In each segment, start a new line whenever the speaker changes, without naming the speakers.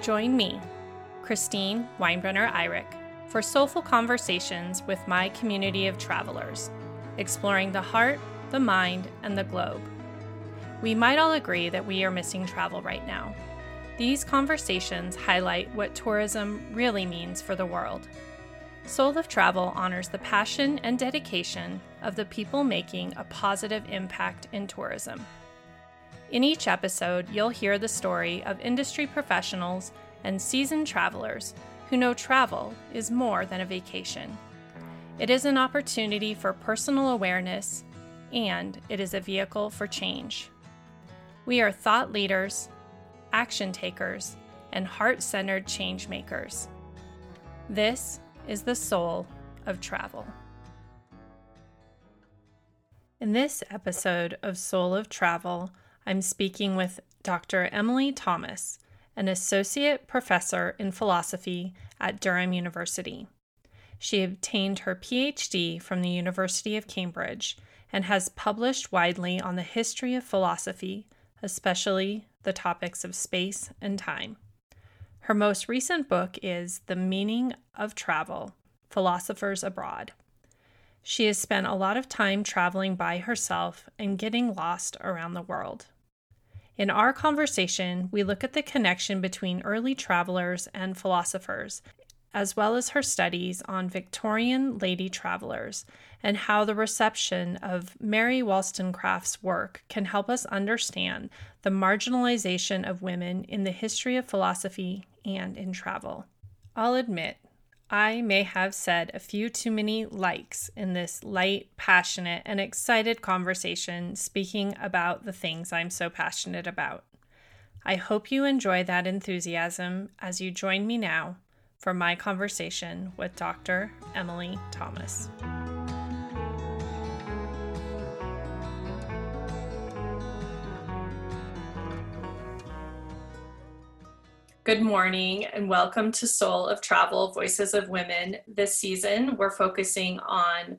Join me, Christine Weinbrenner Eyrich, for soulful conversations with my community of travelers, exploring the heart, the mind, and the globe. We might all agree that we are missing travel right now. These conversations highlight what tourism really means for the world. Soul of Travel honors the passion and dedication of the people making a positive impact in tourism. In each episode, you'll hear the story of industry professionals and seasoned travelers who know travel is more than a vacation. It is an opportunity for personal awareness, and it is a vehicle for change. We are thought leaders, action takers, and heart centered change makers. This is the soul of travel. In this episode of Soul of Travel, I'm speaking with Dr. Emily Thomas, an associate professor in philosophy at Durham University. She obtained her PhD from the University of Cambridge and has published widely on the history of philosophy, especially the topics of space and time. Her most recent book is The Meaning of Travel Philosophers Abroad. She has spent a lot of time traveling by herself and getting lost around the world. In our conversation, we look at the connection between early travelers and philosophers, as well as her studies on Victorian lady travelers and how the reception of Mary Wollstonecraft's work can help us understand the marginalization of women in the history of philosophy and in travel. I'll admit, I may have said a few too many likes in this light, passionate, and excited conversation speaking about the things I'm so passionate about. I hope you enjoy that enthusiasm as you join me now for my conversation with Dr. Emily Thomas. Good morning and welcome to Soul of Travel Voices of Women. This season, we're focusing on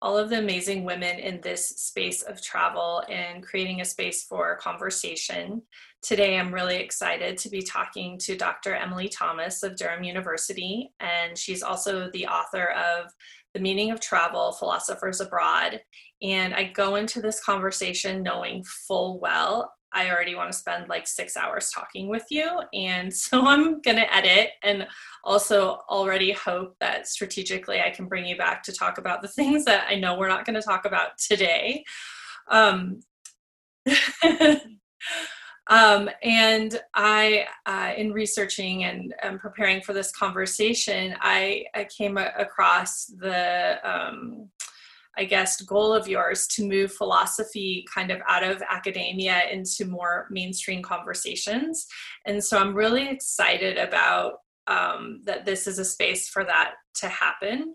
all of the amazing women in this space of travel and creating a space for conversation. Today, I'm really excited to be talking to Dr. Emily Thomas of Durham University, and she's also the author of The Meaning of Travel Philosophers Abroad. And I go into this conversation knowing full well I already want to spend like six hours talking with you. And so I'm going to edit and also already hope that strategically I can bring you back to talk about the things that I know we're not going to talk about today. Um, um, and I, uh, in researching and um, preparing for this conversation, I, I came a- across the um, I guess, goal of yours to move philosophy kind of out of academia into more mainstream conversations. And so I'm really excited about um, that this is a space for that to happen.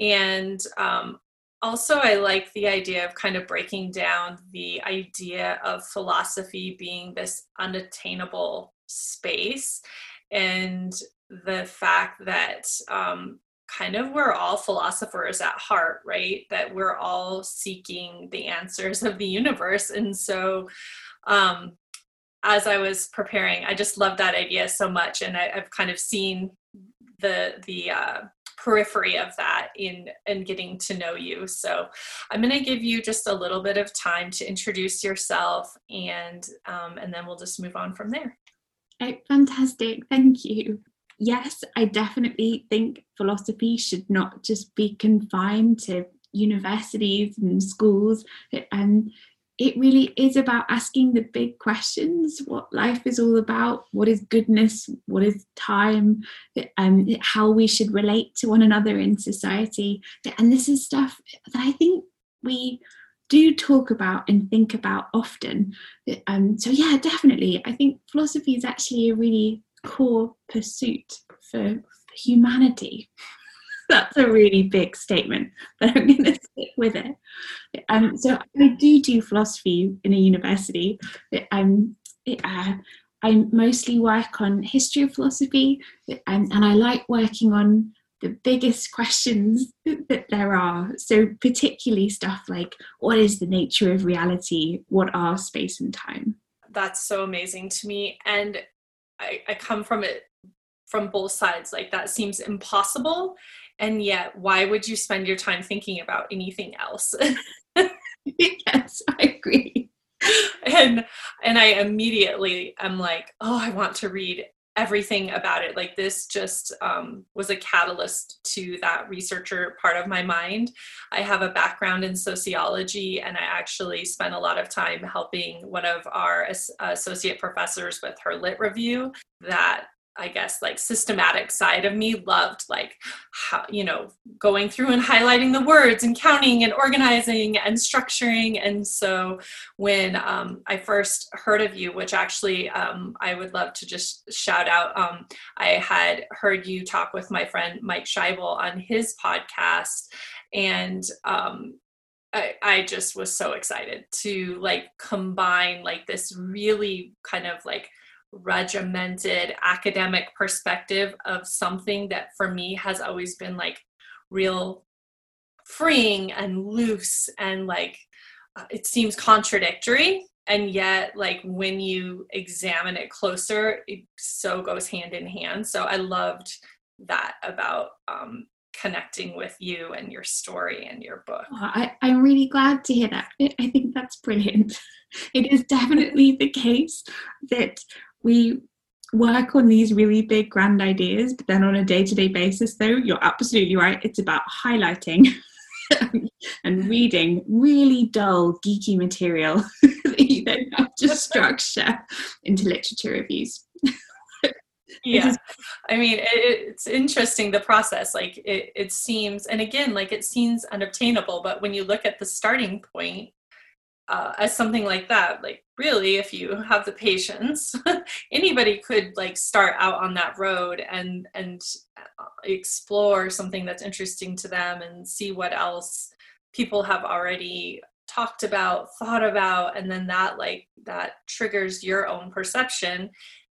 And um, also, I like the idea of kind of breaking down the idea of philosophy being this unattainable space and the fact that um, kind of we're all philosophers at heart, right? That we're all seeking the answers of the universe. And so, um, as I was preparing, I just love that idea so much, and I, have kind of seen the the uh, periphery of that in in getting to know you. So, I'm going to give you just a little bit of time to introduce yourself, and um, and then we'll just move on from there.
Oh, fantastic! Thank you yes, I definitely think philosophy should not just be confined to universities and schools. And it really is about asking the big questions what life is all about, what is goodness, what is time, and how we should relate to one another in society. And this is stuff that I think we do talk about and think about often. Um, so, yeah, definitely. I think philosophy is actually a really core pursuit for humanity. That's a really big statement, but I'm going to stick with it. Um, so I do do philosophy in a university. Um, it, uh, I mostly work on history of philosophy, and, and I like working on the biggest questions that there are. So, particularly stuff like what is the nature of reality? What are space and time?
That's so amazing to me. And I, I come from it from both sides like that seems impossible. And yet why would you spend your time thinking about anything else?
Yes i agree.
And and i immediately am like oh i want to read everything about it. Like this just um, was a catalyst to that researcher part of my mind. I have a background in sociology and i actually spent a lot of time helping one of our associate professors with her lit review that I guess like systematic side of me loved like how you know going through and highlighting the words and counting and organizing and structuring. And so when um, I first heard of you which actually um, I would love to just shout out um, I had heard you talk with my friend Mike Scheibel on his podcast. And um, I, I just was so excited to like combine like this really kind of like regimented academic perspective of something that for me has always been like real freeing and loose and like uh, it seems contradictory and yet like when you examine it closer it so goes hand in hand so i loved that about um, connecting with you and your story and your book.
Oh, I, I'm really glad to hear that. I think that's brilliant. It is definitely the case that we work on these really big grand ideas but then on a day-to-day basis though you're absolutely right it's about highlighting and reading really dull geeky material that you then have to structure into literature reviews.
Yeah. I mean it, it's interesting the process like it, it seems and again like it seems unobtainable but when you look at the starting point uh, as something like that like really if you have the patience anybody could like start out on that road and and uh, explore something that's interesting to them and see what else people have already talked about thought about and then that like that triggers your own perception.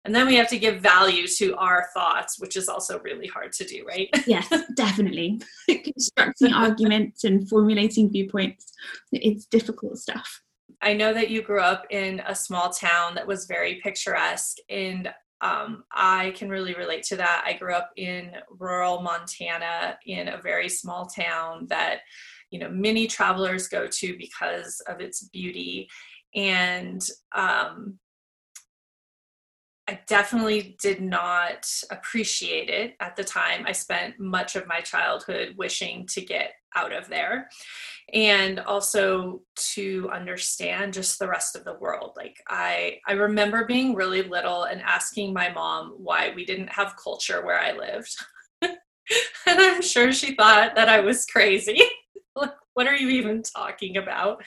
And then we have to give value to our thoughts which is also really hard to do right?
Yes definitely. Constructing arguments and formulating viewpoints it's difficult stuff
I know that you grew up in a small town that was very picturesque, and um, I can really relate to that. I grew up in rural Montana in a very small town that, you know, many travelers go to because of its beauty. And um, I definitely did not appreciate it at the time. I spent much of my childhood wishing to get out of there. And also to understand just the rest of the world. Like i i remember being really little and asking my mom why we didn't have culture where i lived. And i'm sure she thought that i was crazy. What are you even talking about?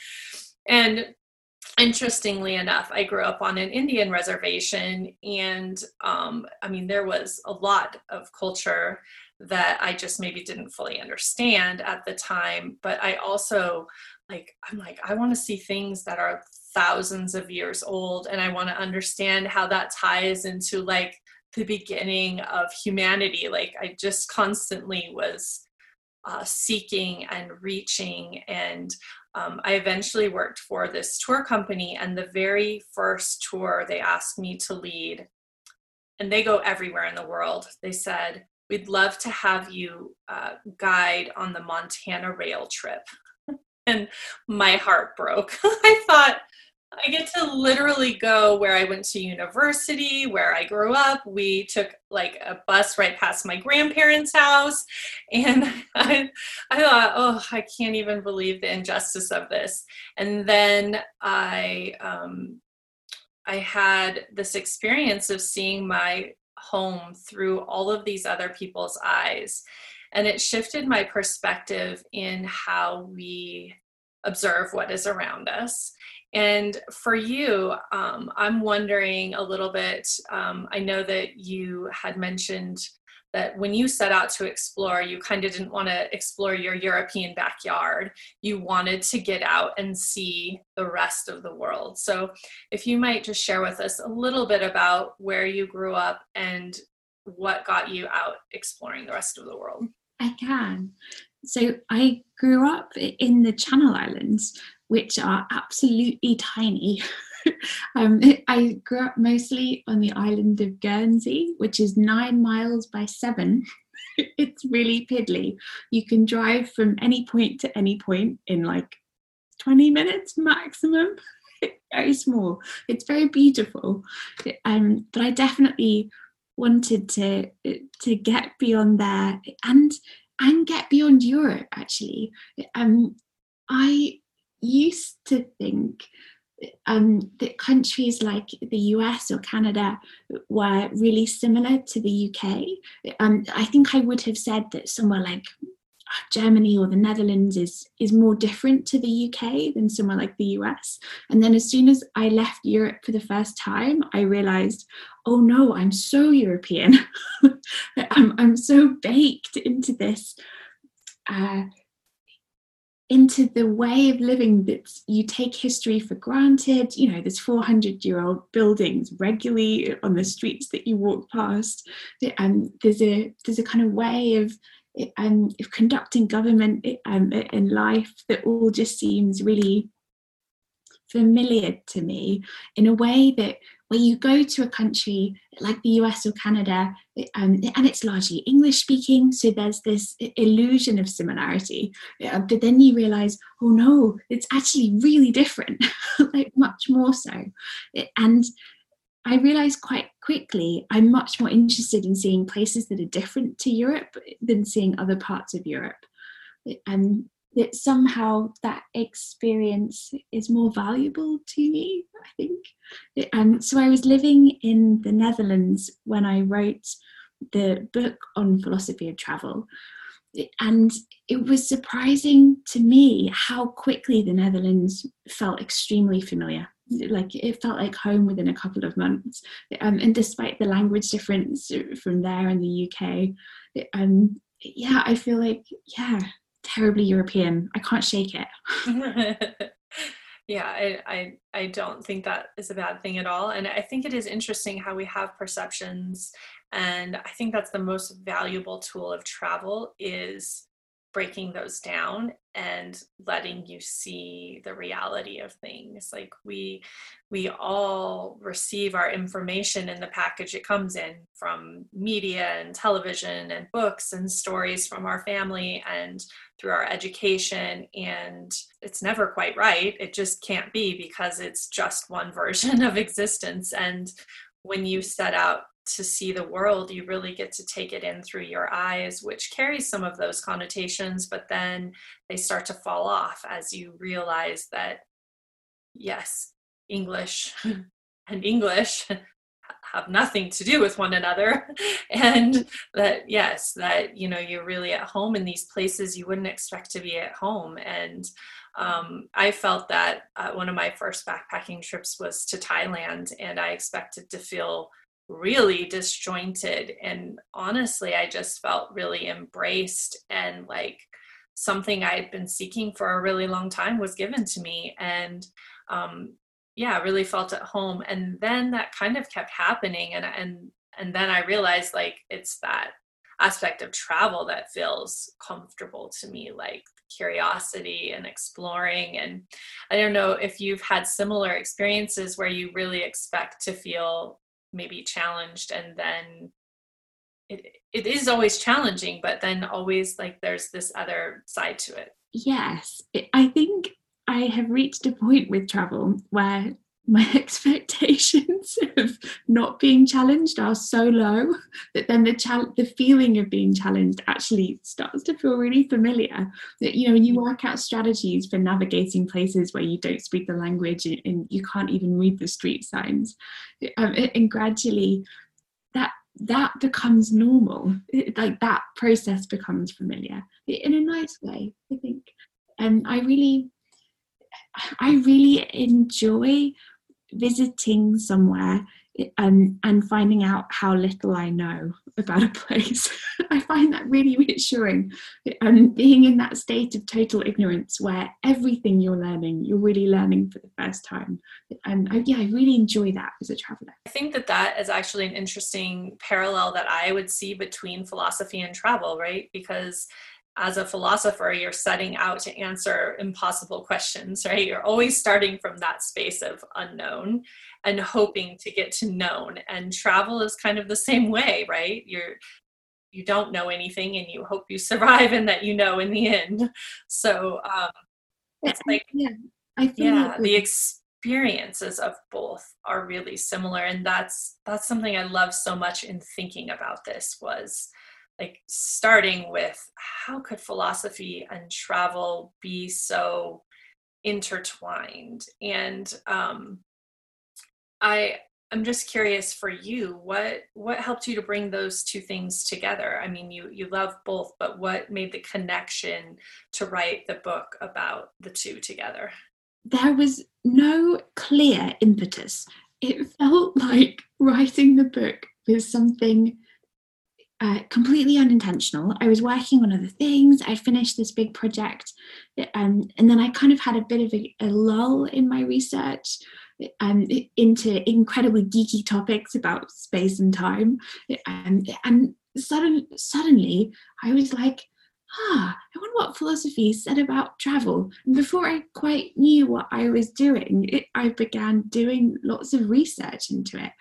And interestingly enough i grew up on an indian reservation and um, i mean there was a lot of culture that I just maybe didn't fully understand at the time. But I also like, I'm like, I want to see things that are thousands of years old and I want to understand how that ties into like the beginning of humanity. Like, I just constantly was uh, seeking and reaching and um, I eventually worked for this tour company, and the very first tour they asked me to lead, and they go everywhere in the world. They said, we'd love to have you uh, guide on the Montana rail trip. and my heart broke. I thought, I get to literally go where I went to university, where I grew up. We took like a bus right past my grandparents' house. And I, I thought, oh, I can't even believe the injustice of this. And then I, um, I had this experience of seeing my home through all of these other people's eyes. And it shifted my perspective in how we observe what is around us. And for you, um, I'm wondering a little bit. Um, I know that you had mentioned that when you set out to explore, you kind of didn't want to explore your European backyard. You wanted to get out and see the rest of the world. So, if you might just share with us a little bit about where you grew up and what got you out exploring the rest of the world.
I can. So, I grew up in the Channel Islands, which are absolutely tiny. um, I grew up mostly on the island of Guernsey, which is nine miles by seven. it's really piddly. You can drive from any point to any point in like 20 minutes maximum. very small. It's very beautiful. Um, but I definitely wanted to to get beyond there and and get beyond Europe actually. Um, I used to think um, that countries like the US or Canada were really similar to the UK. Um, I think I would have said that somewhere like Germany or the Netherlands is is more different to the UK than somewhere like the US. And then as soon as I left Europe for the first time, I realized, oh no, I'm so European. I'm, I'm so baked into this. Uh, into the way of living that you take history for granted. You know, there's 400 year old buildings regularly on the streets that you walk past. And there's a there's a kind of way of um, of conducting government um, in life that all just seems really familiar to me in a way that when you go to a country like the US or Canada, um, and it's largely English speaking, so there's this illusion of similarity. Uh, but then you realize, oh no, it's actually really different, like much more so. And I realized quite quickly I'm much more interested in seeing places that are different to Europe than seeing other parts of Europe. And that somehow that experience is more valuable to me, I think. And so I was living in the Netherlands when I wrote the book on philosophy of travel. And it was surprising to me how quickly the Netherlands felt extremely familiar like it felt like home within a couple of months um, and despite the language difference from there and the uk um, yeah i feel like yeah terribly european. I can't shake it.
Yeah I, I i don't think that is a bad thing at all. And i think it is interesting how we have perceptions and i think that's the most valuable tool of travel is breaking those down and letting you see the reality of things. Like we we all receive our information in the package it comes in from media and television and books and stories from our family and through our education and it's never quite right. It just can't be because it's just one version of existence. And when you set out to see the world, you really get to take it in through your eyes, which carries some of those connotations, but then they start to fall off as you realize that, yes, English and English have nothing to do with one another. And that yes that you know you're really at home in these places you wouldn't expect to be at home. And um, i felt that uh, one of my first backpacking trips was to thailand and i expected to feel really disjointed. And honestly i just felt really embraced and like something i had been seeking for a really long time was given to me. And um yeah really felt at home. And then that kind of kept happening. And and and then i realized like it's that aspect of travel that feels comfortable to me like curiosity and exploring. And i don't know if you've had similar experiences where you really expect to feel maybe challenged and then it, it is always challenging but then always like there's this other side to it.
Yes. I think i have reached a point with travel where my expectations of not being challenged are so low that then the chal- the feeling of being challenged actually starts to feel really familiar. That you know when you work out strategies for navigating places where you don't speak the language and, and you can't even read the street signs. Um, and gradually that that becomes normal. It, like that process becomes familiar in a nice way i think. And i really i really enjoy visiting somewhere and and finding out how little I know about a place. I find that really reassuring. And being in that state of total ignorance where everything you're learning, you're really learning for the first time. And I, yeah, I really enjoy that as a traveler.
I think that that is actually an interesting parallel that I would see between philosophy and travel, right? Because as a philosopher, you're setting out to answer impossible questions, right? You're always starting from that space of unknown and hoping to get to known. And travel is kind of the same way, right? You're you don't know anything and you hope you survive and that you know in the end. So um it's like
yeah, I feel
yeah, like the experiences of both are really similar and that's that's something I love so much in thinking about this was like starting with how could philosophy and travel be so intertwined? And um, i i'm just curious for you what what helped you to bring those two things together? I mean you you love both but what made the connection to write the book about the two together?
There was no clear impetus. It felt like writing the book was something uh, completely unintentional. I was working on other things. I finished this big project, um, and then I kind of had a bit of a, a lull in my research um, into incredibly geeky topics about space and time. Um, and sudden, suddenly, I was like, ah, I wonder what philosophy said about travel. And before I quite knew what I was doing, it, I began doing lots of research into it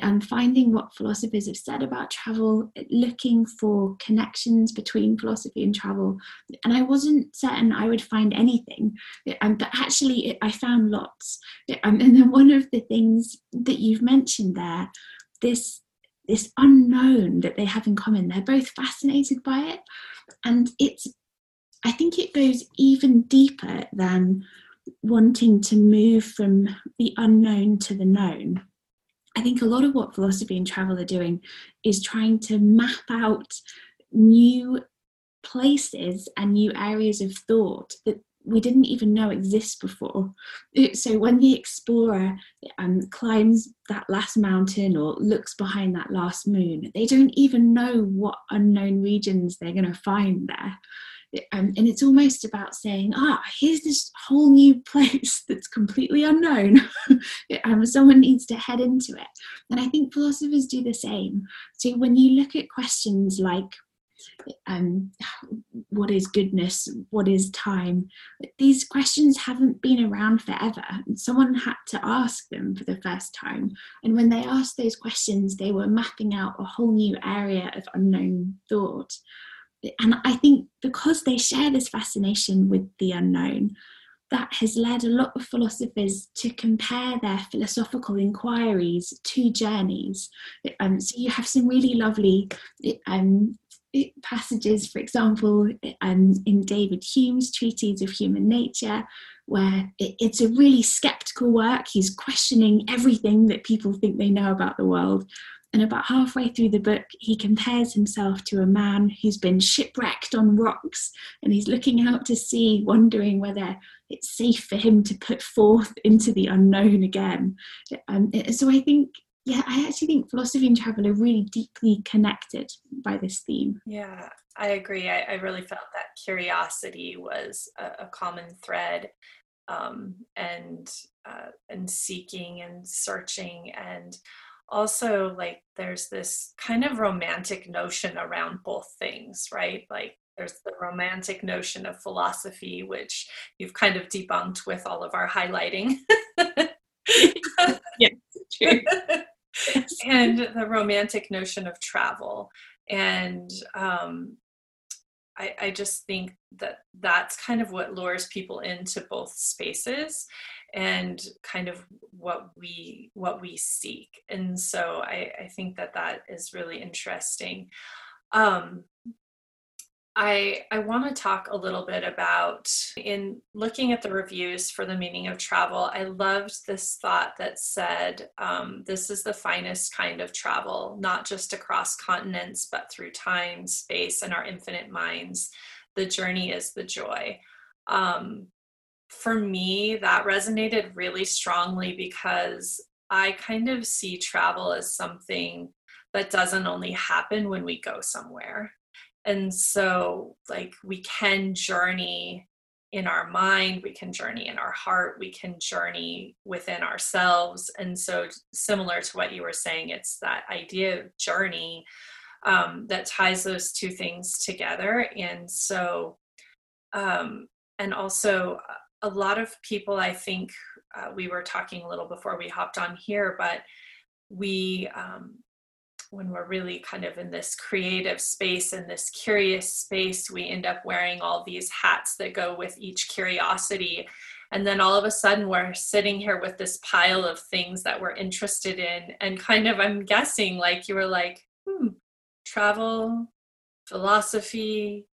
and finding what philosophers have said about travel, looking for connections between philosophy and travel. And I wasn't certain I would find anything, um, but actually, it, I found lots. Um, and then one of the things that you've mentioned there, this this unknown that they have in common, they're both fascinated by it and it's i think it goes even deeper than wanting to move from the unknown to the known. I think a lot of what philosophy and travel are doing is trying to map out new places and new areas of thought that we didn't even know exist before. So when the explorer um, climbs that last mountain or looks behind that last moon, they don't even know what unknown regions they're going to find there. Um, and it's almost about saying, ah, here's this whole new place that's completely unknown. um, someone needs to head into it. And I think philosophers do the same. So when you look at questions like, um, what is goodness? What is time? These questions haven't been around forever. Someone had to ask them for the first time. And when they asked those questions, they were mapping out a whole new area of unknown thought. And I think because they share this fascination with the unknown, that has led a lot of philosophers to compare their philosophical inquiries to journeys. Um, so you have some really lovely um, passages, for example, um, in David Hume's Treatise of Human Nature, where it, it's a really skeptical work. He's questioning everything that people think they know about the world. And about halfway through the book, he compares himself to a man who's been shipwrecked on rocks and he's looking out to sea, wondering whether it's safe for him to put forth into the unknown again. Um, so I think yeah, I actually think philosophy and travel are really deeply connected by this theme.
Yeah, I agree. I, I really felt that curiosity was a, a common thread, um, and uh, and seeking and searching, and also like there's this kind of romantic notion around both things, right? Like there's the romantic notion of philosophy, which you've kind of debunked with all of our highlighting.
yeah, true.
and the romantic notion of travel. And um, I, I just think that that's kind of what lures people into both spaces and kind of what we what we seek and so i, I think that that is really interesting um, I, I want to talk a little bit about in looking at the reviews for the meaning of travel. I loved this thought that said, um, This is the finest kind of travel, not just across continents, but through time, space, and our infinite minds. The journey is the joy. Um, for me, that resonated really strongly because I kind of see travel as something that doesn't only happen when we go somewhere and so like we can journey in our mind we can journey in our heart we can journey within ourselves and so similar to what you were saying it's that idea of journey um, that ties those two things together. And so, um, and also a lot of people, I think uh, we were talking a little before we hopped on here, but we, um, when we're really kind of in this creative space and this curious space, we end up wearing all these hats that go with each curiosity. And then all of a sudden, we're sitting here with this pile of things that we're interested in. And kind of, I'm guessing, like you were like, hmm, travel, philosophy,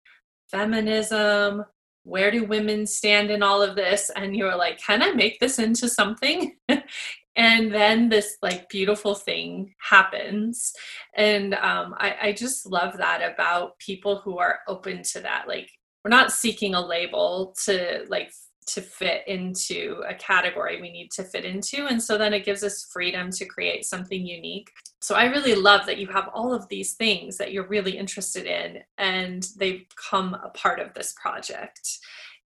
feminism, where do women stand in all of this? And you were like, can I make this into something? and then this like beautiful thing happens and um, I, I just love that about people who are open to that like we're not seeking a label to like to fit into a category we need to fit into. And so then it gives us freedom to create something unique. So I really love that you have all of these things that you're really interested in and they become a part of this project.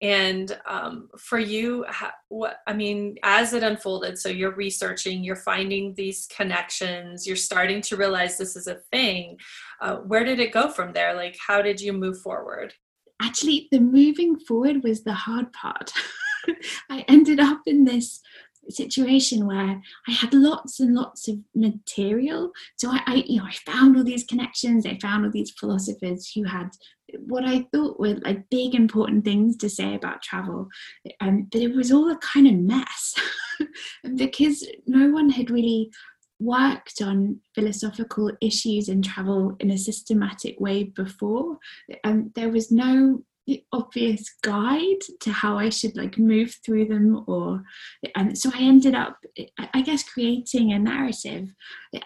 And um, for you, what I mean, as it unfolded, so you're researching, you're finding these connections, you're starting to realize this is a thing. Uh, where did it go from there? Like, how did you move forward?
actually the moving forward was the hard part i ended up in this situation where I had lots and lots of material. So I, I, you know, I found all these connections. I found all these philosophers who had what I thought were like big important things to say about travel, um, but it was all a kind of mess because no one had really worked on philosophical issues in travel in a systematic way before. Um, there was no obvious guide to how I should like move through them or and um, so I ended up I guess creating a narrative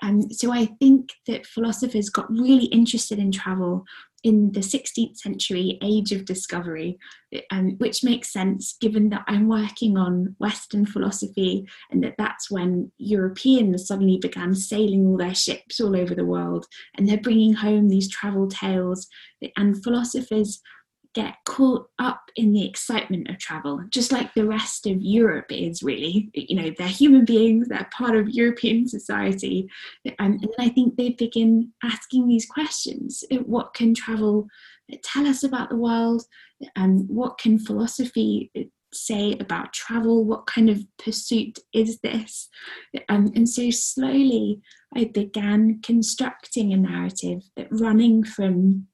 and um, so I think that philosophers got really interested in travel in the 16th century age of discovery, um, which makes sense given that I'm working on Western philosophy and that that's when Europeans suddenly began sailing all their ships all over the world and they're bringing home these travel tales. And philosophers get caught up in the excitement of travel, just like the rest of Europe is really. You know, they're human beings, they're part of European society. And I think they begin asking these questions what can travel tell us about the world? And what can philosophy say about travel? What kind of pursuit is this? Um, and so slowly I began constructing a narrative that running from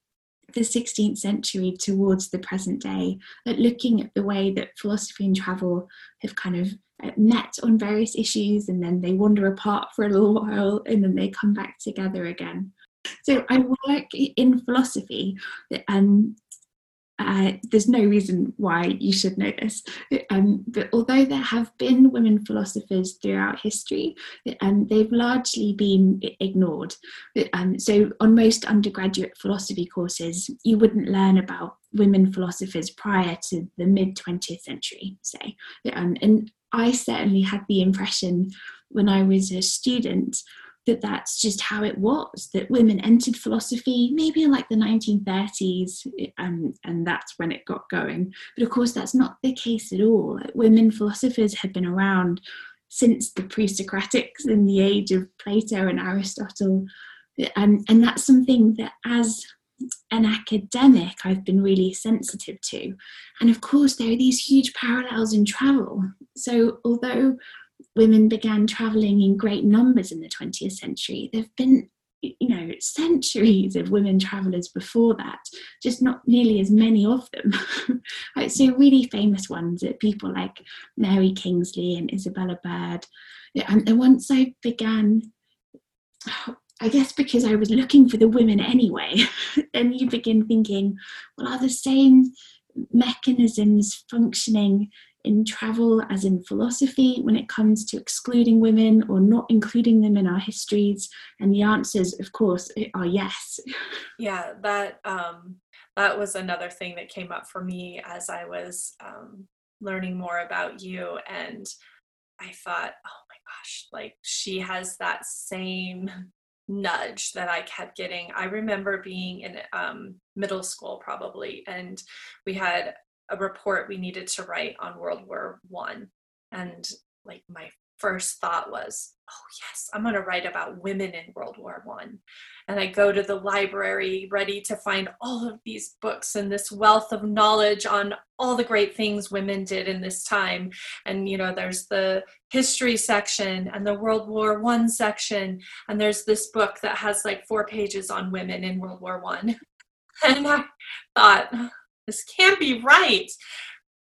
the 16th century towards the present day, at looking at the way that philosophy and travel have kind of uh, met on various issues and then they wander apart for a little while and then they come back together again. So I work in philosophy um, uh, there's no reason why you should know this. Um, but although there have been women philosophers throughout history, um, they've largely been ignored. Um, so, on most undergraduate philosophy courses, you wouldn't learn about women philosophers prior to the mid 20th century, say. Um, and I certainly had the impression when I was a student that that's just how it was that women entered philosophy maybe in like the 1930s and um, and that's when it got going but of course that's not the case at all women philosophers have been around since the pre-socratics in the age of plato and aristotle and that's something that as an academic I've been really sensitive to. And of course, there are these huge parallels in travel. So, although women began traveling in great numbers in the 20th century. There have been you know centuries of women travelers before that just not nearly as many of them so really famous ones people like mary kingsley and isabella bird and, and once i began I guess because I was looking for the women anyway, then you begin thinking, well, are the same mechanisms functioning in travel as in philosophy when it comes to excluding women or not including them in our histories. And the answers of course are yes.
Yeah that um that was another thing that came up for me as i was um learning more about you. And i thought oh my gosh like she has that same nudge that I kept getting. I remember being in um, middle school probably, and we had a report we needed to write on World War One, and like my first thought was, oh yes, I'm going to write about women in World War One and I go to the library ready to find all of these books and this wealth of knowledge on all the great things women did in this time. And you know, there's the history section and the World War One section, and there's this book that has like four pages on women in World War One. And I thought, this can't be right.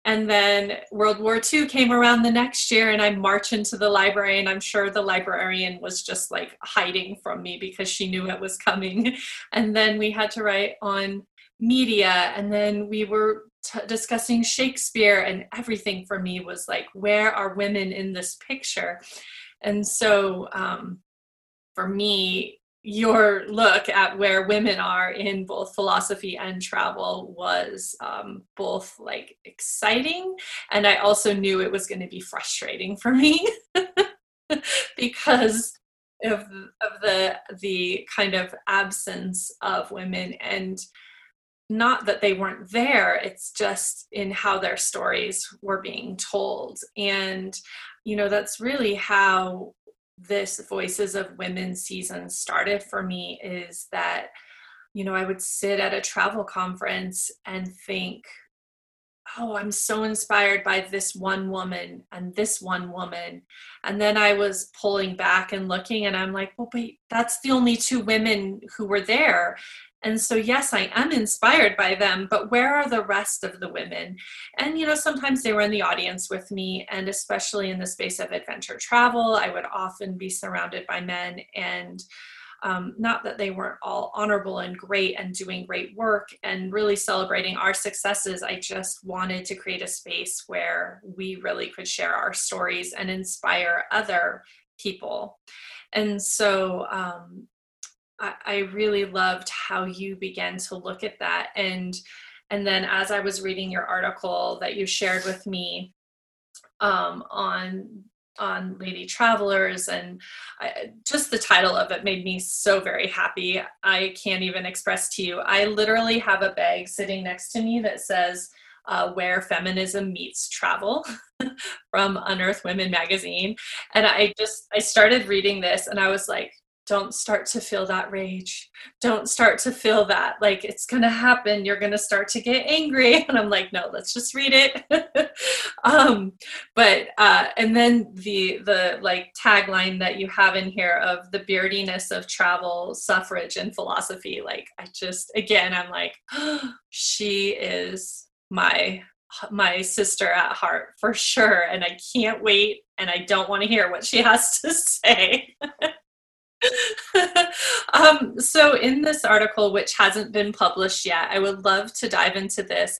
And then World War II came around the next year, and I march into the library, and I'm sure the librarian was just like hiding from me because she knew it was coming. And then we had to write on media, and then we were t- discussing Shakespeare, and everything for me was like, where are women in this picture? And so um, for me, your look at where women are in both philosophy and travel was um, both like exciting and i also knew it was going to be frustrating for me because of, of the the kind of absence of women and not that they weren't there it's just in how their stories were being told and you know that's really how this Voices of Women season started for me is that, you know, I would sit at a travel conference and think, oh, I'm so inspired by this one woman and this one woman. And then I was pulling back and looking, and I'm like, well, wait, that's the only two women who were there. And so, yes, I am inspired by them, but where are the rest of the women? And, you know, sometimes they were in the audience with me, and especially in the space of adventure travel, I would often be surrounded by men. And um, not that they weren't all honorable and great and doing great work and really celebrating our successes. I just wanted to create a space where we really could share our stories and inspire other people. And so, um, I, really loved how you began to look at that. And and then as i was reading your article that you shared with me um, on on lady travelers and I, just the title of it made me so very happy. I can't even express to you. I literally have a bag sitting next to me that says uh, where feminism meets travel from unearth women magazine. And i just i started reading this and i was like don't start to feel that rage. Don't start to feel that like it's going to happen. You're going to start to get angry. And i'm like no let's just read it. Um but uh and then the the like tagline that you have in here of the beardiness of travel suffrage and philosophy like i just again i'm like oh, she is my my sister at heart for sure. And i can't wait and i don't want to hear what she has to say um, so, in this article, which hasn't been published yet, I would love to dive into this.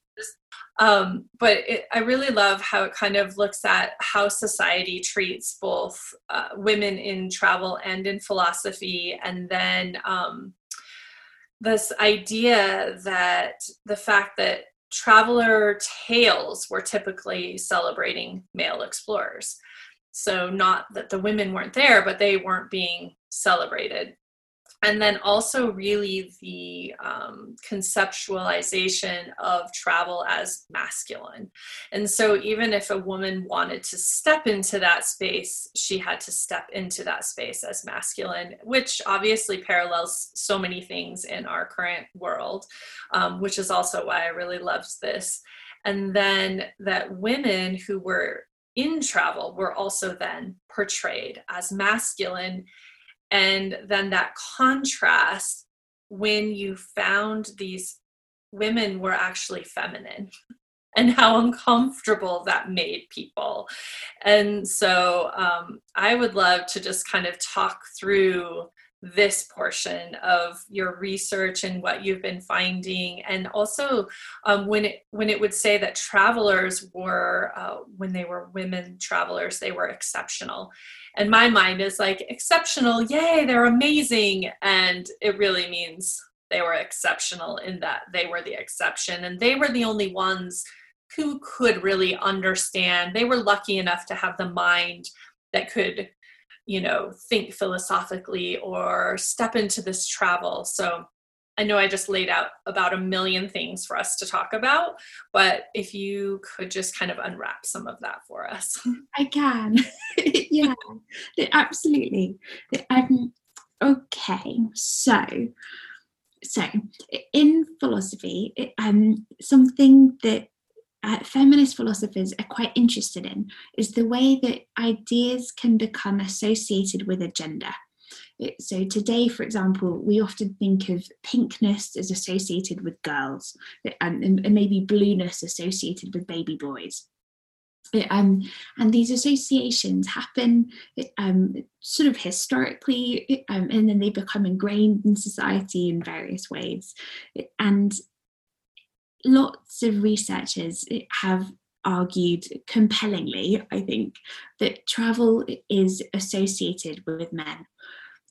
Um, but it, I really love how it kind of looks at how society treats both uh, women in travel and in philosophy, and then um, this idea that the fact that traveler tales were typically celebrating male explorers. So, not that the women weren't there, but they weren't being celebrated. And then also, really, the um, conceptualization of travel as masculine. And so, even if a woman wanted to step into that space, she had to step into that space as masculine, which obviously parallels so many things in our current world, um, which is also why I really loved this. And then that women who were in travel were also then portrayed as masculine and then that contrast when you found these women were actually feminine and how uncomfortable that made people. And so um, I would love to just kind of talk through this portion of your research and what you've been finding and also um, when it when it would say that travelers were uh, when they were women travelers they were exceptional and my mind is like exceptional yay they're amazing. And it really means they were exceptional in that they were the exception and they were the only ones who could really understand. They were lucky enough to have the mind that could you know think philosophically or step into this travel. So I know I just laid out about a million things for us to talk about, but if you could just kind of unwrap some of that for us.
I can. yeah, absolutely. Um, okay, so so in philosophy, um, something that uh, feminist philosophers are quite interested in is the way that ideas can become associated with a gender. So today, for example, we often think of pinkness as associated with girls and, and maybe blueness associated with baby boys. Um, and these associations happen um, sort of historically, um, and then they become ingrained in society in various ways. And lots of researchers have argued compellingly, I think, that travel is associated with men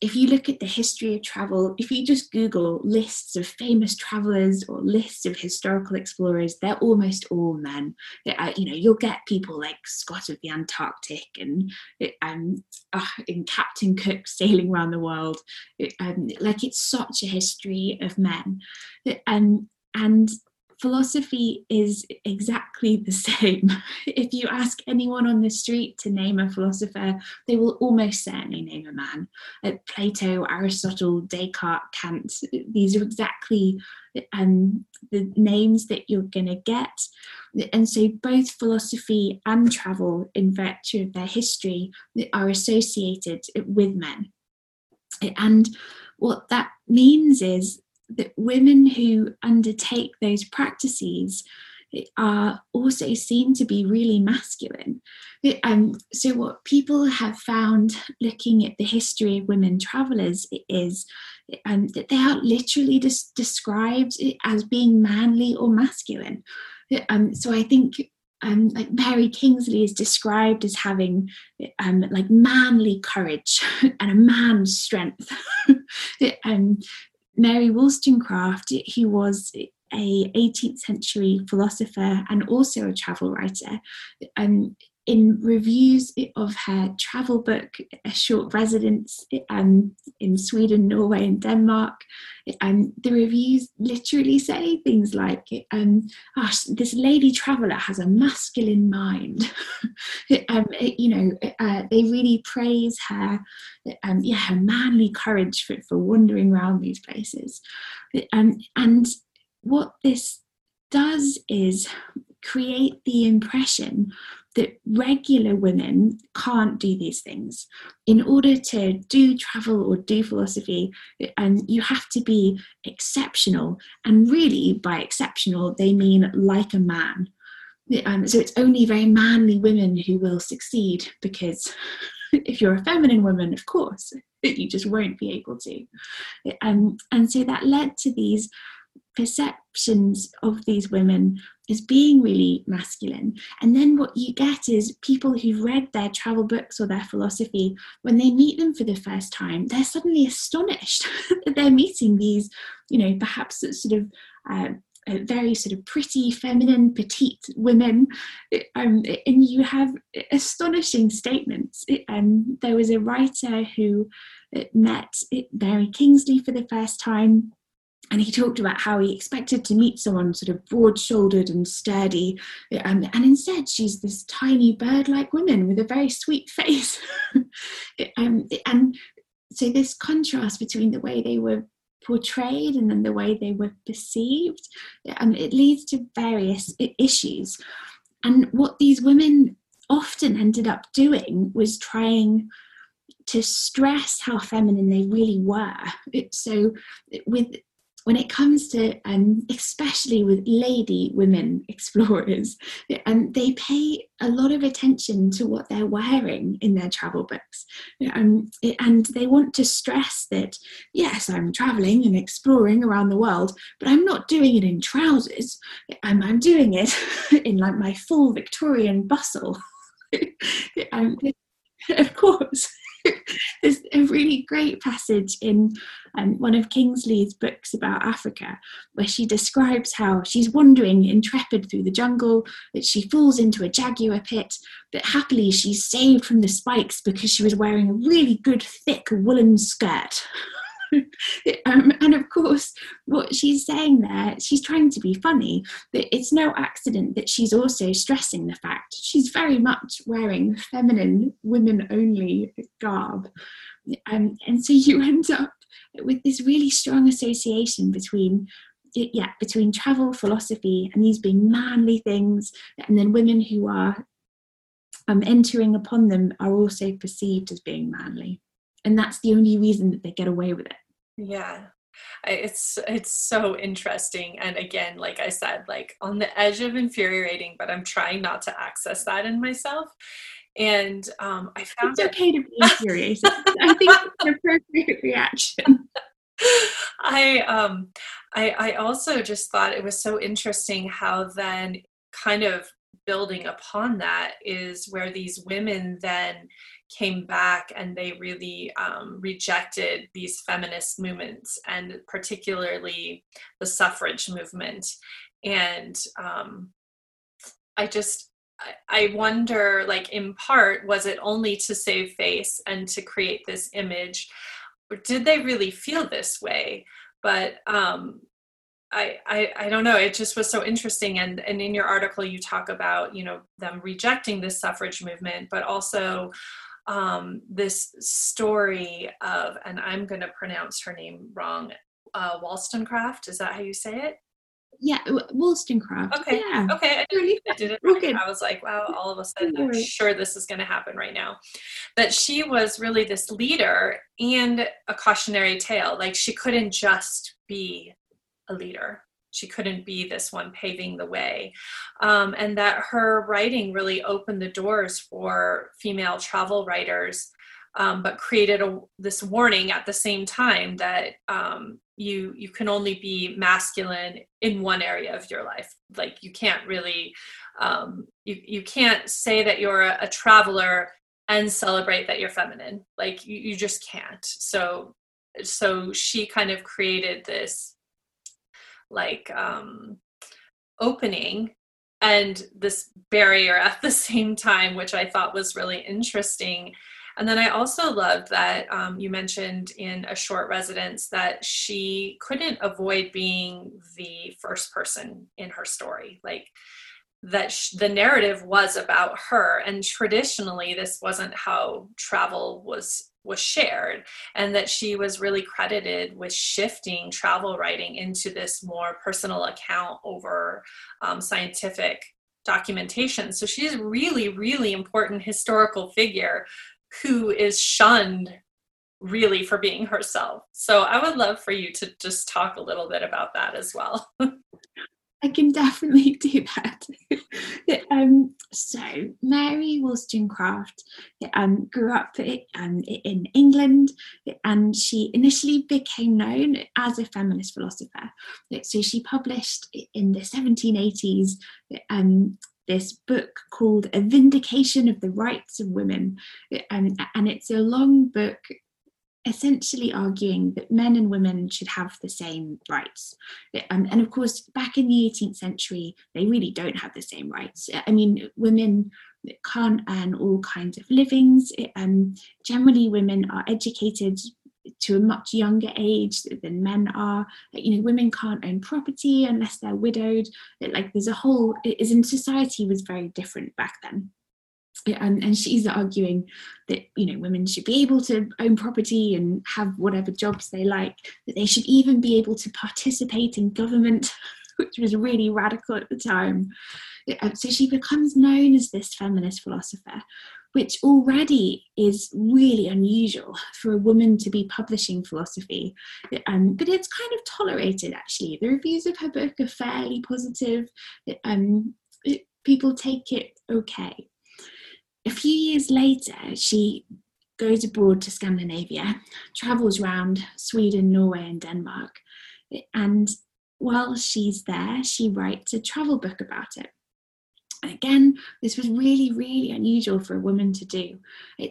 if you look at the history of travel, if you just Google lists of famous travelers or lists of historical explorers, they're almost all men. Uh, you know, you'll get people like Scott of the Antarctic and um, uh, and Captain Cook sailing around the world. Um, like it's such a history of men, um, and philosophy is exactly the same. if you ask anyone on the street to name a philosopher, they will almost certainly name a man. Uh, Plato, Aristotle, Descartes, Kant, these are exactly um, the names that you're going to get. And so both philosophy and travel, in virtue of their history, are associated with men. And what that means is that women who undertake those practices are also seen to be really masculine. Um, so, what people have found looking at the history of women travelers is um, that they are literally just described as being manly or masculine. Um, so, I think um, like Mary Kingsley is described as having um, like manly courage and a man's strength. um, Mary Wollstonecraft, he was a 18th century philosopher and also a travel writer. Um, in reviews of her travel book, A Short Residence um, in Sweden, Norway, and Denmark, um, the reviews literally say things like, um, oh, this lady traveller has a masculine mind. um, you know, uh, they really praise her, um, yeah, her manly courage for, for wandering around these places. Um, and what this does is create the impression that regular women can't do these things. In order to do travel or do philosophy, and um, you have to be exceptional. And really, by exceptional, they mean like a man. Um, so it's only very manly women who will succeed because if you're a feminine woman, of course, you just won't be able to. Um, and so that led to these perceptions of these women as being really masculine. And then what you get is people who've read their travel books or their philosophy, when they meet them for the first time, they're suddenly astonished that they're meeting these, you know, perhaps sort of uh, very sort of pretty, feminine, petite women, um, and you have astonishing statements. Um, there was a writer who met Mary Kingsley for the first time and he talked about how he expected to meet someone sort of broad shouldered and sturdy. Um, and instead she's this tiny bird like woman with a very sweet face. Um, and so this contrast between the way they were portrayed and then the way they were perceived um, it leads to various issues. And what these women often ended up doing was trying to stress how feminine they really were. So, with when it comes to, um, especially with lady women explorers, um, they pay a lot of attention to what they're wearing in their travel books. Um, and they want to stress that, yes, I'm traveling and exploring around the world, but I'm not doing it in trousers. I'm, I'm doing it in like my full Victorian bustle. um, of course. There's a really great passage in um, one of Kingsley's books about Africa where she describes how she's wandering intrepid through the jungle, that she falls into a jaguar pit, but happily she's saved from the spikes because she was wearing a really good thick woolen skirt. um, and of course, what she's saying there, she's trying to be funny, but it's no accident that she's also stressing the fact she's very much wearing feminine, women only garb. Um, and so you end up with this really strong association between yeah between travel philosophy and these being manly things and then women who are um, entering upon them are also perceived as being manly and that's the only reason that they get away with it.
Yeah. It's it's so interesting. And again like i said like on the edge of infuriating but i'm trying not to access that in myself. And um, i found
it's okay to be infuriated i think it's an appropriate reaction.
I um I, I also just thought it was so interesting how then kind of building upon that is where these women then came back and they really um, rejected these feminist movements and particularly the suffrage movement and um, i just I wonder, like, in part, was it only to save face and to create this image? Or did they really feel this way? but um, I, I, I don't know. It just was so interesting. And and in your article, you talk about you know them rejecting this suffrage movement, but also um, this story of and I'm going to pronounce her name wrong. Uh, Wollstonecraft. Is that how you say it?
Yeah, Wollstonecraft.
Okay.
Yeah.
Okay. I, really, I did it. Right. I was like, wow, all of a sudden, I'm sure this is going to happen right now. That she was really this leader and a cautionary tale. Like she couldn't just be a leader. She couldn't be this one paving the way. Um, and that her writing really opened the doors for female travel writers um, but created a, this warning at the same time that um, you you can only be masculine in one area of your life. Like you can't really um, you you can't say that you're a, a, traveler and celebrate that you're feminine. Like you, you just can't. So so she kind of created this like um, opening and this barrier at the same time, which I thought was really interesting and then I also loved that um, you mentioned in a short residence that she couldn't avoid being the first person in her story. Like, that sh- the narrative was about her and traditionally this wasn't how travel was was shared and that she was really credited with shifting travel writing into this more personal account over um, scientific documentation so she's a really really important historical figure who is shunned really for being herself. So I would love for you to just talk a little bit about that as well.
I can definitely do that. um, so Mary Wollstonecraft um, grew up um, in England and she initially became known as a feminist philosopher. So she published in the 1780s um, this book called A Vindication of the Rights of Women. And, and it's a long book essentially arguing that men and women should have the same rights. Um, and of course, back in the 18th century, they really don't have the same rights. I mean, women can't earn all kinds of livings. Um, generally, women are educated to a much younger age than men are. You know, women can't own property unless they're widowed. Like there's a whole, is in society was very different back then. And, and she's arguing that you know women should be able to own property and have whatever jobs they like that they should even be able to participate in government which was really radical at the time so she becomes known as this feminist philosopher which already is really unusual for a woman to be publishing philosophy. Um, but it's kind of tolerated actually. The reviews of her book are fairly positive. Um, people take it okay. A few years later, she goes abroad to Scandinavia, travels around Sweden, Norway, and Denmark. And while she's there, she writes a travel book about it. And again, this was really, really unusual for a woman to do.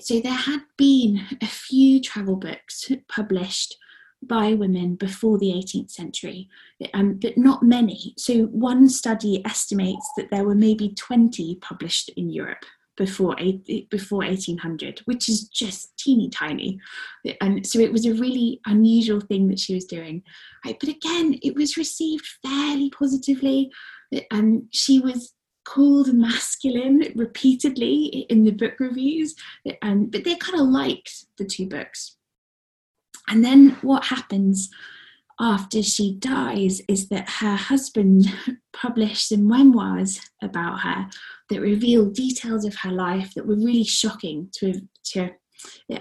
So there had been a few travel books published by women before the 18th century, um, but not many. So one study estimates that there were maybe 20 published in Europe before before 1800, which is just teeny tiny. And so it was a really unusual thing that she was doing. Right? But again, it was received fairly positively. And she was called masculine repeatedly in the book reviews, um, but they kind of liked the two books. And then what happens after she dies is that her husband published some memoirs about her that reveal details of her life that were really shocking to, to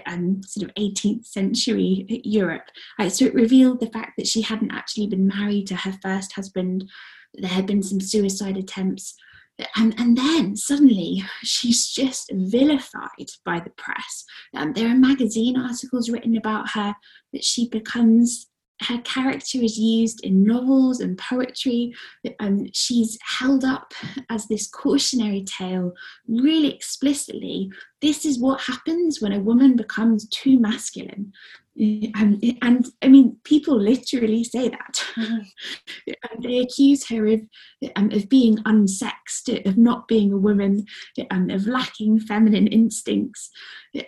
um, sort of 18th century Europe. So it revealed the fact that she hadn't actually been married to her first husband. There had been some suicide attempts and, and then suddenly she's just vilified by the press. Um, there are magazine articles written about her that she becomes her character is used in novels and poetry. Um, she's held up as this cautionary tale, really explicitly. This is what happens when a woman becomes too masculine. Um, and I mean, people literally say that. Mm-hmm. they accuse her of, um, of being unsexed, of not being a woman, um, of lacking feminine instincts.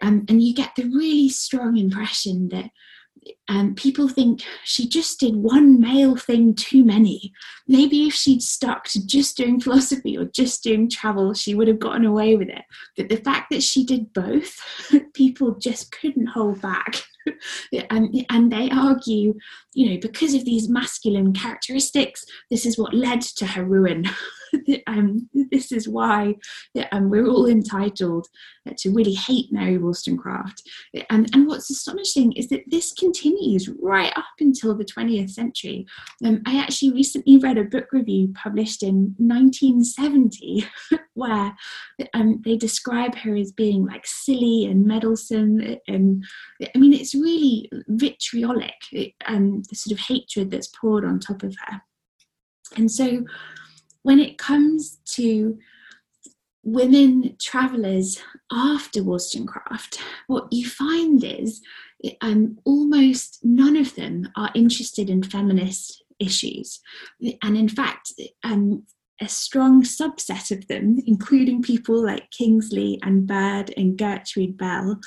Um, and you get the really strong impression that um, people think she just did one male thing too many. Maybe if she'd stuck to just doing philosophy or just doing travel, she would have gotten away with it. But the fact that she did both, people just couldn't hold back. and, and they argue, you know, because of these masculine characteristics, this is what led to her ruin. Um, this is why um, we're all entitled to really hate Mary Wollstonecraft. And, and what's astonishing is that this continues right up until the 20th century. Um, I actually recently read a book review published in 1970 where um, they describe her as being like silly and meddlesome. And I mean, it's really vitriolic, and the sort of hatred that's poured on top of her. And so when it comes to women travelers after Wollstonecraft, what you find is um, almost none of them are interested in feminist issues. And in fact, um, a strong subset of them, including people like Kingsley and Bird and Gertrude Bell,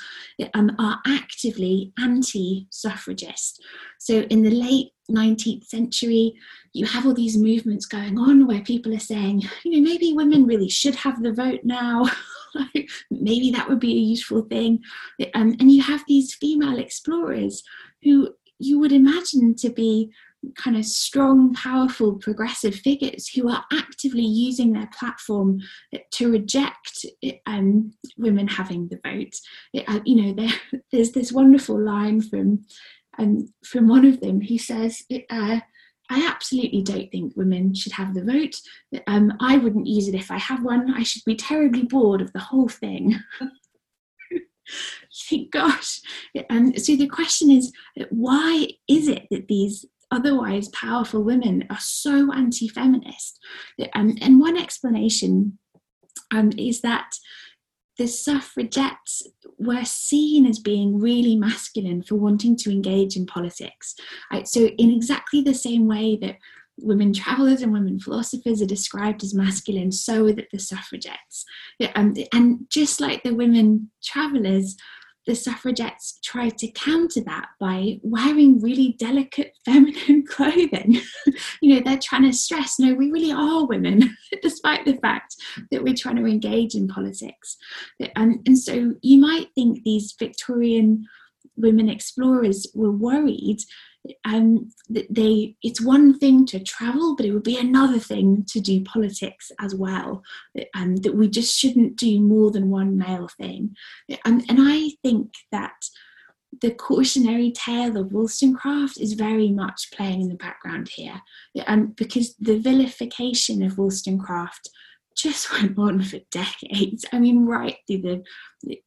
um, are actively anti suffragist. So in the late 19th century, you have all these movements going on where people are saying, you know, maybe women really should have the vote now. maybe that would be a useful thing. Um, and you have these female explorers who you would imagine to be kind of strong, powerful, progressive figures who are actively using their platform to reject um, women having the vote. It, uh, you know, there, there's this wonderful line from um, from one of them. He says, uh, "I absolutely don't think women should have the vote. Um, I wouldn't use it if I have one. I should be terribly bored of the whole thing." think, gosh. And so the question is, why is it that these otherwise powerful women are so anti feminist. Um, and one explanation um, is that the suffragettes were seen as being really masculine for wanting to engage in politics. Right? So, in exactly the same way that women travelers and women philosophers are described as masculine, so are the suffragettes. Um, and just like the women travelers, the suffragettes tried to counter that by wearing really delicate feminine clothing. you know, they're trying to stress no, we really are women, despite the fact that we're trying to engage in politics. And, and so you might think these Victorian women explorers were worried um, they it's one thing to travel, but it would be another thing to do politics as well. Um, that we just shouldn't do more than one male thing. And, and I think that the cautionary tale of Wollstonecraft is very much playing in the background here, and because the vilification of Wollstonecraft just went on for decades. I mean, right through the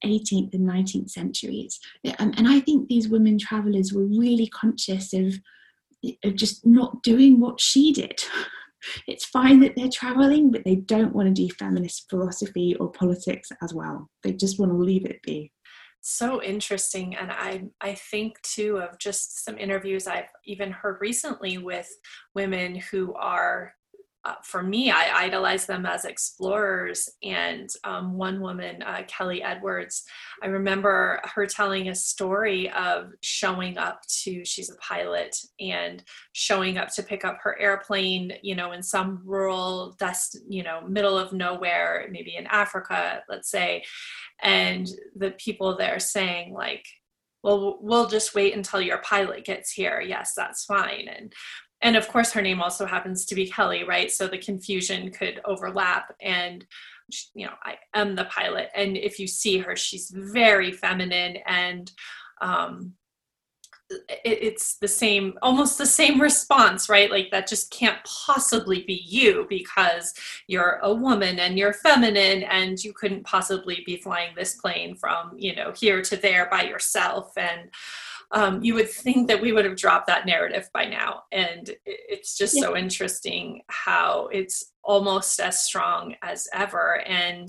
18th and 19th centuries. And I think these women travelers were really conscious of, of just not doing what she did. It's fine that they're traveling, but they don't want to do feminist philosophy or politics as well. They just want to leave it be
so interesting and i i think too of just some interviews i've even heard recently with women who are uh, for me, I idolize them as explorers. And um, one woman, uh, Kelly Edwards, I remember her telling a story of showing up to, she's a pilot, and showing up to pick up her airplane, you know, in some rural, dust, you know, middle of nowhere, maybe in Africa, let's say. And the people there saying, like, well, we'll just wait until your pilot gets here. Yes, that's fine. And and of course her name also happens to be kelly right? So the confusion could overlap and you know i am the pilot. And if you see her she's very feminine and um it's the same almost the same response right? Like that just can't possibly be you because you're a woman and you're feminine and you couldn't possibly be flying this plane from you know here to there by yourself. And um, you would think that we would have dropped that narrative by now. And it's just yeah. so interesting how it's almost as strong as ever. And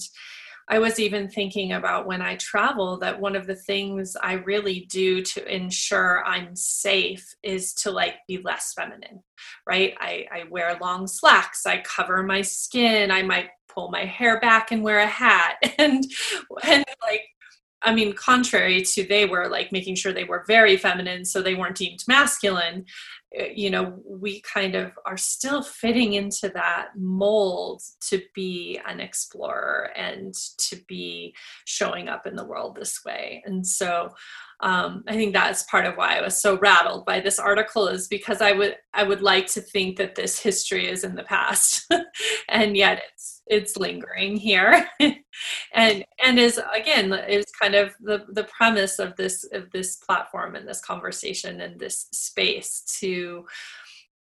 I was even thinking about when I travel that one of the things I really do to ensure I'm safe is to like be less feminine, right? I, I wear long slacks, I cover my skin, I might pull my hair back and wear a hat and and like I mean, contrary to they were like making sure they were very feminine so they weren't deemed masculine, eh, you know, we kind of are still fitting into that mold to be an explorer and to be showing up in the world this way. And so um, I think that's part of why I was so rattled by this article is because I would I would like to think that this history is in the past, and yet it's it's lingering here and and is again is kind of the the premise of this of this platform and this conversation and this space to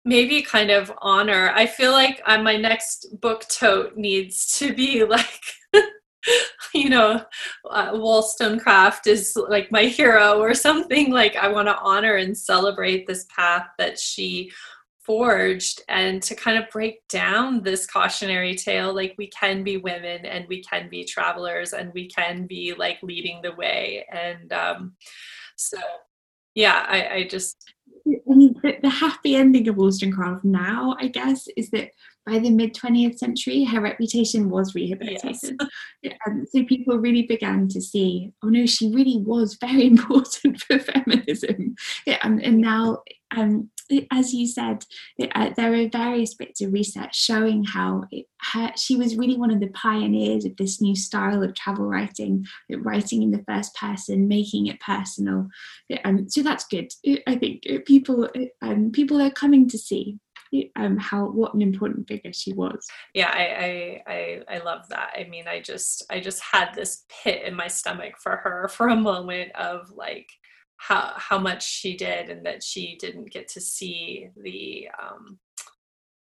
maybe kind of honor i feel like uh, my next book tote needs to be like you know uh, wollstonecraft is like my hero or something. Like i want to honor and celebrate this path that she forged and to kind of break down this cautionary tale like we can be women and we can be travelers and we can be like leading the way and um so yeah i i just
I mean, the, the happy ending of Wollstonecraft now, I guess, is that by the mid 20th century, her reputation was rehabilitated. Yes. um, so people really began to see, oh no, she really was very important for feminism. Yeah, um, and now um, as you said, uh, there are various bits of research showing how it, her, she was really one of the pioneers of this new style of travel writing, writing in the first person, making it personal. Um, so that's good. I think people um, people are coming to see um, how what an important figure she was.
Yeah, I, I, I I love that. I mean, I just I just had this pit in my stomach for her for a moment of like how how much she did and that she didn't get to see the um,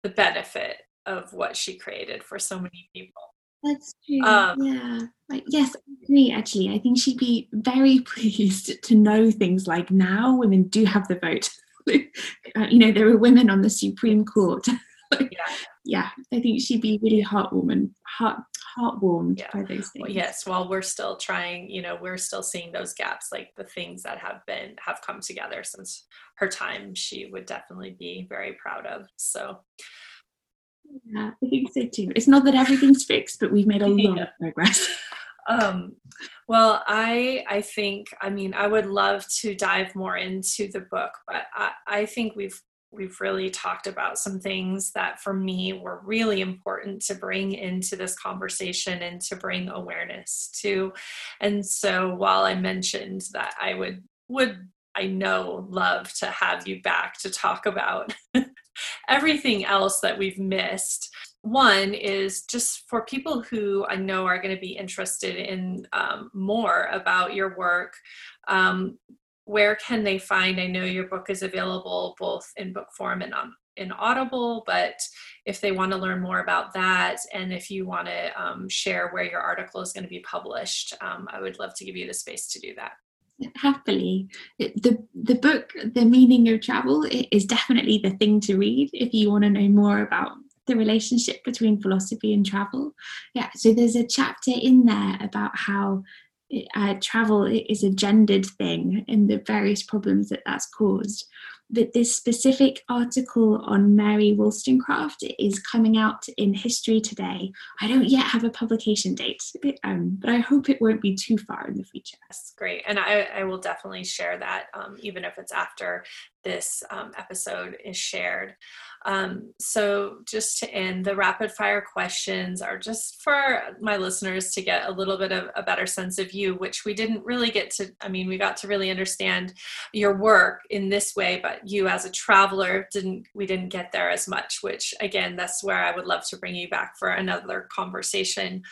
the benefit of what she created for so many people.
That's true. Um, yeah. Like, yes, I agree. Actually, I think she'd be very pleased to know things like now women do have the vote. uh, you know, there are women on the Supreme Court. yeah. yeah, I think she'd be really heartwarming, heart heartwarmed yeah. by those things.
Well, yes, while we're still trying, you know, we're still seeing those gaps, like the things that have been have come together since her time. She would definitely be very proud of. So.
Yeah, I think so too. It's not that everything's fixed, but we've made a lot yeah. of progress.
um, well, I I think I mean I would love to dive more into the book, but I, I think we've we've really talked about some things that for me were really important to bring into this conversation and to bring awareness to and so while i mentioned that i would would i know love to have you back to talk about everything else that we've missed one is just for people who I know are going to be interested in um, more about your work. Um, where can they find? I know your book is available both in book form and on in Audible, but if they want to learn more about that and if you want to um, share where your article is going to be published, um, I would love to give you the space to do that.
Happily, the the book, The Meaning of Travel, is definitely the thing to read if you want to know more about the relationship between philosophy and travel. Yeah, so there's a chapter in there about how uh, travel is a gendered thing and the various problems that that's caused. but this specific article on Mary Wollstonecraft is coming out in History Today. I don't yet have a publication date, um, but I hope it won't be too far in the future.
That's great. And I, I will definitely share that, um, even if it's after this um, episode is shared. Um, so, just to end, the rapid fire questions are just for my listeners to get a little bit of a better sense of you, which we didn't really get to. I mean, we got to really understand your work in this way, but you as a traveler didn't, we didn't get there as much, which again, that's where I would love to bring you back for another conversation.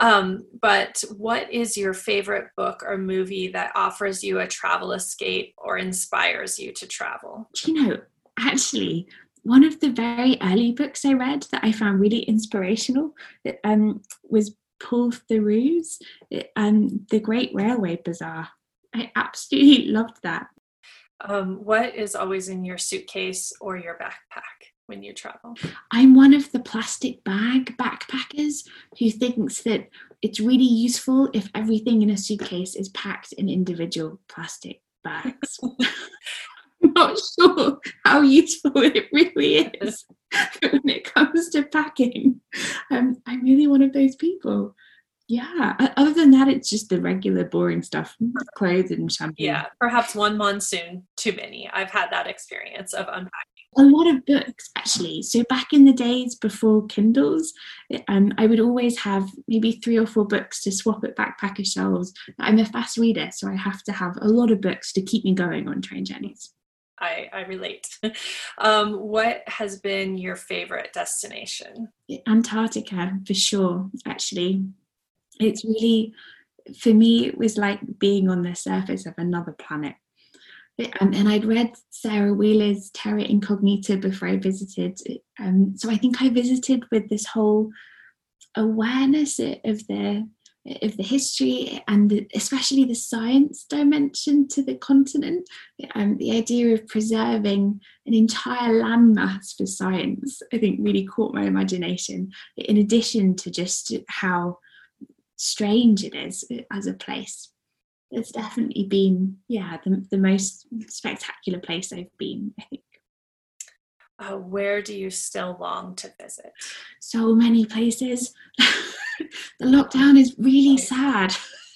Um, but what is your favorite book or movie that offers you a travel escape or inspires you to travel?
Do You know, actually, one of the very early books I read that I found really inspirational um, was Paul Theroux's um, The Great Railway Bazaar. I absolutely loved that.
Um, what is always in your suitcase or your backpack when you travel?
I'm one of the plastic bag backpackers who thinks that it's really useful if everything in a suitcase is packed in individual plastic bags. I'm not sure how useful it really is when it comes to packing. Um, I'm really one of those people. Yeah. Other than that, it's just the regular boring stuff, clothes and shampoo.
Yeah, perhaps one monsoon too many. I've had that experience of unpacking.
A lot of books, actually. So back in the days before Kindles, um, I would always have maybe three or four books to swap at backpacker shelves. I'm a fast reader, so I have to have a lot of books to keep me going on train journeys.
I, I relate. Um, what has been your favorite destination?
Antarctica, for sure, actually. It's really, for me, it was like being on the surface of another planet. Um, and I'd read Sara Wheeler's Terra Incognita before I visited. Um, so I think I visited with this whole awareness of the of the history and the, especially the science dimension to the continent. Um, the idea of preserving an entire landmass for science, I think, really caught my imagination. In addition to just how strange it is as a place, it's definitely been, yeah, the, the most spectacular place I've been. I think.
Uh, where do you still long to visit?
So many places. the lockdown is really sad,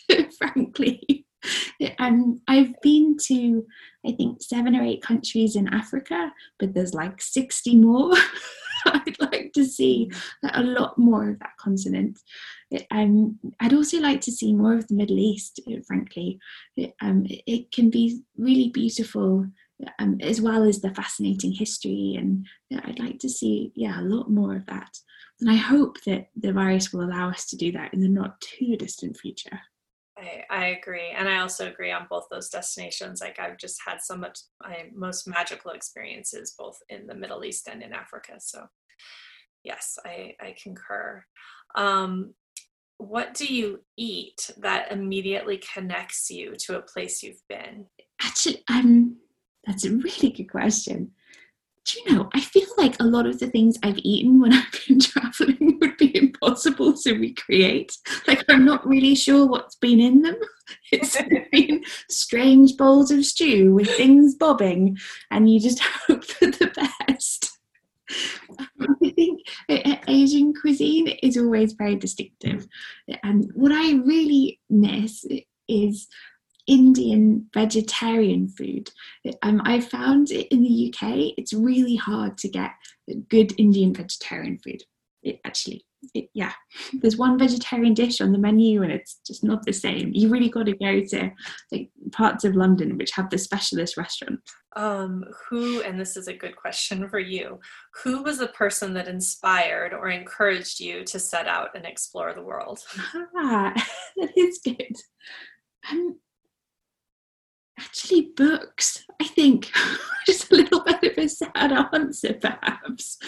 frankly. And I've been to, I think, seven or eight countries in Africa, but there's like 60 more. I'd like to see a lot more of that continent. Um, I'd also like to see more of the Middle East, frankly. It, um, it can be really beautiful um, as well as the fascinating history. And I'd like to see, yeah, a lot more of that. And I hope that the virus will allow us to do that in the not too distant future.
I, I agree. And I also agree on both those destinations. Like I've just had so much my most magical experiences both in the Middle East and in Africa. So yes, I, I concur. Um, what do you eat that immediately connects you to a place you've been?
Actually, um, that's a really good question do you know, I feel like a lot of the things I've eaten when I've been traveling would be impossible to recreate. Like, I'm not really sure what's been in them. It's been strange bowls of stew with things bobbing, and you just hope for the best. I think Asian cuisine is always very distinctive. And what I really miss is Indian vegetarian food. Um, I found in the UK it's really hard to get good Indian vegetarian food. It actually, it, yeah, there's one vegetarian dish on the menu and it's just not the same. You really got to go to like parts of London which have the specialist restaurant.
Um, who, and this is a good question for you, who was the person that inspired or encouraged you to set out and explore the world?
Ah, that is good. Um, actually books i think just a little bit of a sad answer perhaps.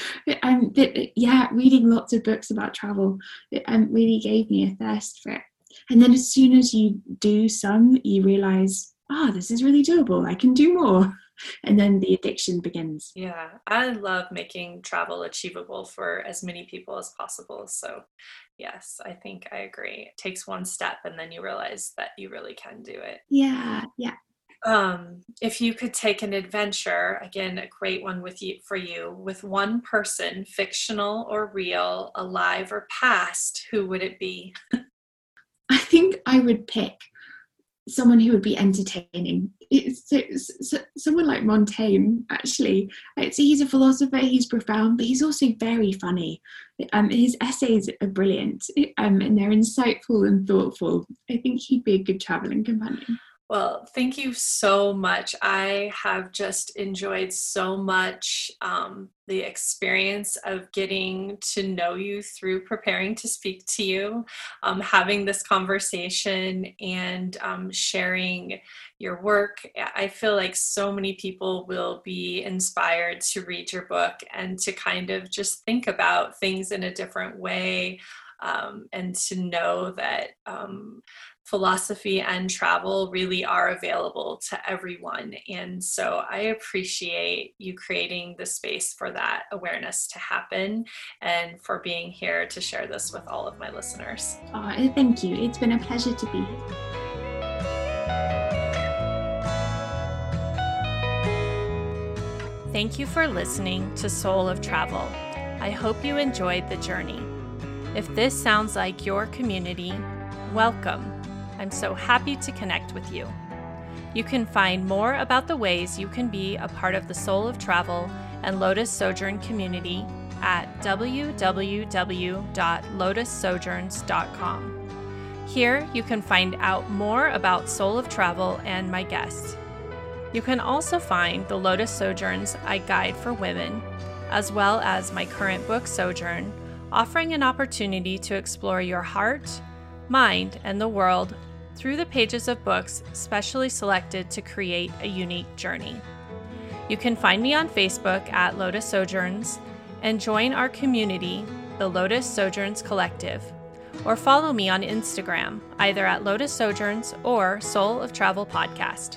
Um, but yeah reading lots of books about travel it um, really gave me a thirst for it. And then as soon as you do some you realize oh this is really doable. I can do more. And then the addiction begins.
Yeah i love making travel achievable for as many people as possible. So yes i think i agree. It takes one step and then you realize that you really can do it.
Yeah yeah
Um, if you could take an adventure, again, a great one with you for you, with one person, fictional or real, alive or past, who would it be?
I think I would pick someone who would be entertaining. It's, it's, it's, someone like Montaigne, actually. He's a philosopher, he's profound, but he's also very funny. Um, his essays are brilliant um, and they're insightful and thoughtful. I think he'd be a good traveling companion.
Well, thank you so much. I have just enjoyed so much um, the experience of getting to know you through preparing to speak to you, um, having this conversation, and um, sharing your work. I feel like so many people will be inspired to read your book and to kind of just think about things in a different way. Um, and to know that um, philosophy and travel really are available to everyone. And so I appreciate you creating the space for that awareness to happen and for being here to share this with all of my listeners.
Oh, thank you. It's been a pleasure to be here.
Thank you for listening to Soul of Travel. I hope you enjoyed the journey. If this sounds like your community, welcome I'm so happy to connect with you. You can find more about the ways you can be a part of the Soul of Travel and Lotus Sojourn community at www.lotussojourns.com. Here, you can find out more about Soul of Travel and my guests. You can also find the Lotus Sojourns I Guide for Women, as well as my current book, Sojourn, offering an opportunity to explore your heart, mind, and the world through the pages of books specially selected to create a unique journey. You can find me on Facebook at Lotus Sojourns and join our community, the Lotus Sojourns Collective, or follow me on Instagram, either at Lotus Sojourns or Soul of Travel Podcast.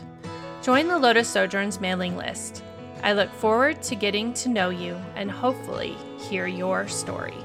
Join the Lotus Sojourns mailing list. I look forward to getting to know you and hopefully hear your story.